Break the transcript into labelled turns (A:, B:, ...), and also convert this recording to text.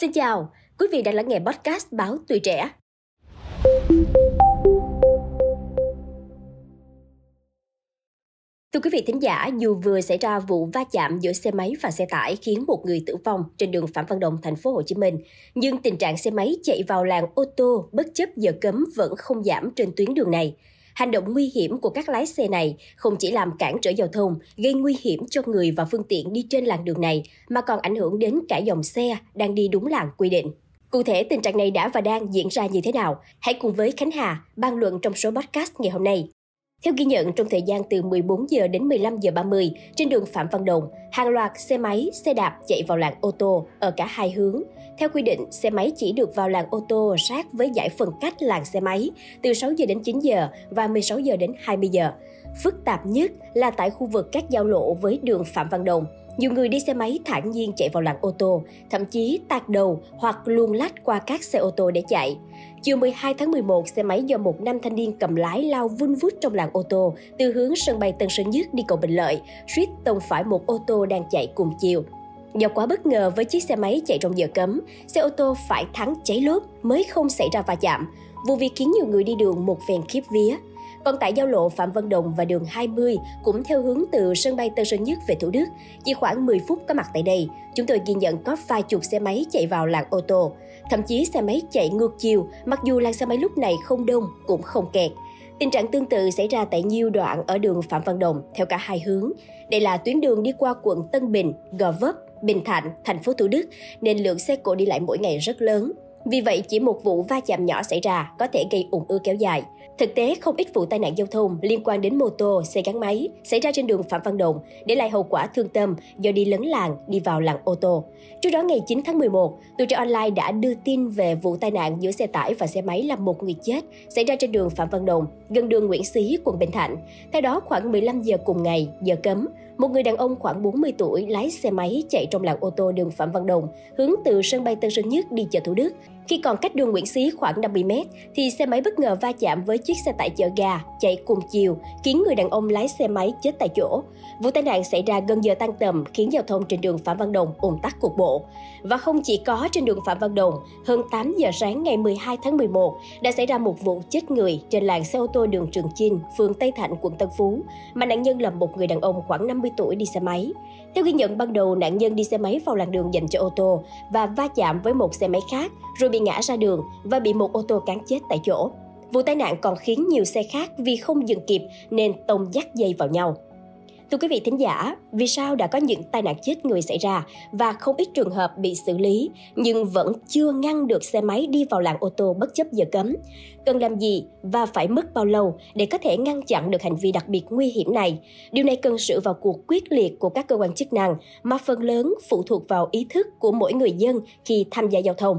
A: Xin chào, quý vị đang lắng nghe podcast Báo Tuổi Trẻ. Thưa quý vị thính giả, dù vừa xảy ra vụ va chạm giữa xe máy và xe tải khiến một người tử vong trên đường Phạm Văn Đồng, thành phố Hồ Chí Minh, nhưng tình trạng xe máy chạy vào làn ô tô bất chấp giờ cấm vẫn không giảm trên tuyến đường này. Hành động nguy hiểm của các lái xe này không chỉ làm cản trở giao thông, gây nguy hiểm cho người và phương tiện đi trên làn đường này, mà còn ảnh hưởng đến cả dòng xe đang đi đúng làn quy định. Cụ thể tình trạng này đã và đang diễn ra như thế nào? Hãy cùng với Khánh Hà bàn luận trong số podcast ngày hôm nay. Theo ghi nhận, trong thời gian từ 14 giờ đến 15 giờ 30, trên đường Phạm Văn Đồng, hàng loạt xe máy, xe đạp chạy vào làn ô tô ở cả hai hướng. Theo quy định, xe máy chỉ được vào làn ô tô sát với giải phân cách làn xe máy từ 6 giờ đến 9 giờ và 16 giờ đến 20 giờ. Phức tạp nhất là tại khu vực các giao lộ với đường Phạm Văn Đồng. Nhiều người đi xe máy thản nhiên chạy vào làn ô tô, thậm chí tạt đầu hoặc luồn lách qua các xe ô tô để chạy. Chiều 12 tháng 11, xe máy do một nam thanh niên cầm lái lao vun vút trong làn ô tô từ hướng sân bay Tân Sơn Nhất đi cầu Bình Lợi, suýt tông phải một ô tô đang chạy cùng chiều. Do quá bất ngờ với chiếc xe máy chạy trong giờ cấm, xe ô tô phải thắng cháy lốp mới không xảy ra va chạm. Vụ việc khiến nhiều người đi đường một phen khiếp vía. Còn tại giao lộ Phạm Văn Đồng và đường 20 cũng theo hướng từ sân bay Tân Sơn Nhất về Thủ Đức, chỉ khoảng 10 phút có mặt tại đây, chúng tôi ghi nhận có vài chục xe máy chạy vào làn ô tô. Thậm chí xe máy chạy ngược chiều, mặc dù làn xe máy lúc này không đông cũng không kẹt. Tình trạng tương tự xảy ra tại nhiều đoạn ở đường Phạm Văn Đồng theo cả hai hướng. Đây là tuyến đường đi qua quận Tân Bình, Gò Vấp, Bình Thạnh, thành phố Thủ Đức, nên lượng xe cộ đi lại mỗi ngày rất lớn. Vì vậy, chỉ một vụ va chạm nhỏ xảy ra có thể gây ủng ứ kéo dài. Thực tế, không ít vụ tai nạn giao thông liên quan đến mô tô, xe gắn máy xảy ra trên đường Phạm Văn Đồng để lại hậu quả thương tâm do đi lấn làng, đi vào làng ô tô. Trước đó ngày 9 tháng 11, Tuổi trẻ online đã đưa tin về vụ tai nạn giữa xe tải và xe máy làm một người chết xảy ra trên đường Phạm Văn Đồng, gần đường Nguyễn Xí, quận Bình Thạnh. Theo đó, khoảng 15 giờ cùng ngày, giờ cấm, một người đàn ông khoảng 40 tuổi lái xe máy chạy trong làng ô tô đường Phạm Văn Đồng, hướng từ sân bay Tân Sơn Nhất đi chợ Thủ Đức. Khi còn cách đường Nguyễn Xí khoảng 50 mét, thì xe máy bất ngờ va chạm với chiếc xe tải chở gà chạy cùng chiều, khiến người đàn ông lái xe máy chết tại chỗ. Vụ tai nạn xảy ra gần giờ tan tầm khiến giao thông trên đường Phạm Văn Đồng ùn tắc cục bộ. Và không chỉ có trên đường Phạm Văn Đồng, hơn 8 giờ sáng ngày 12 tháng 11 đã xảy ra một vụ chết người trên làn xe ô tô đường Trường Chinh, phường Tây Thạnh, quận Tân Phú, mà nạn nhân là một người đàn ông khoảng 50 tuổi đi xe máy. Theo ghi nhận ban đầu, nạn nhân đi xe máy vào làn đường dành cho ô tô và va chạm với một xe máy khác, rồi bị ngã ra đường và bị một ô tô cán chết tại chỗ. Vụ tai nạn còn khiến nhiều xe khác vì không dừng kịp nên tông dắt dây vào nhau. Thưa quý vị thính giả, vì sao đã có những tai nạn chết người xảy ra và không ít trường hợp bị xử lý nhưng vẫn chưa ngăn được xe máy đi vào làn ô tô bất chấp giờ cấm? Cần làm gì và phải mất bao lâu để có thể ngăn chặn được hành vi đặc biệt nguy hiểm này? Điều này cần sự vào cuộc quyết liệt của các cơ quan chức năng mà phần lớn phụ thuộc vào ý thức của mỗi người dân khi tham gia giao thông.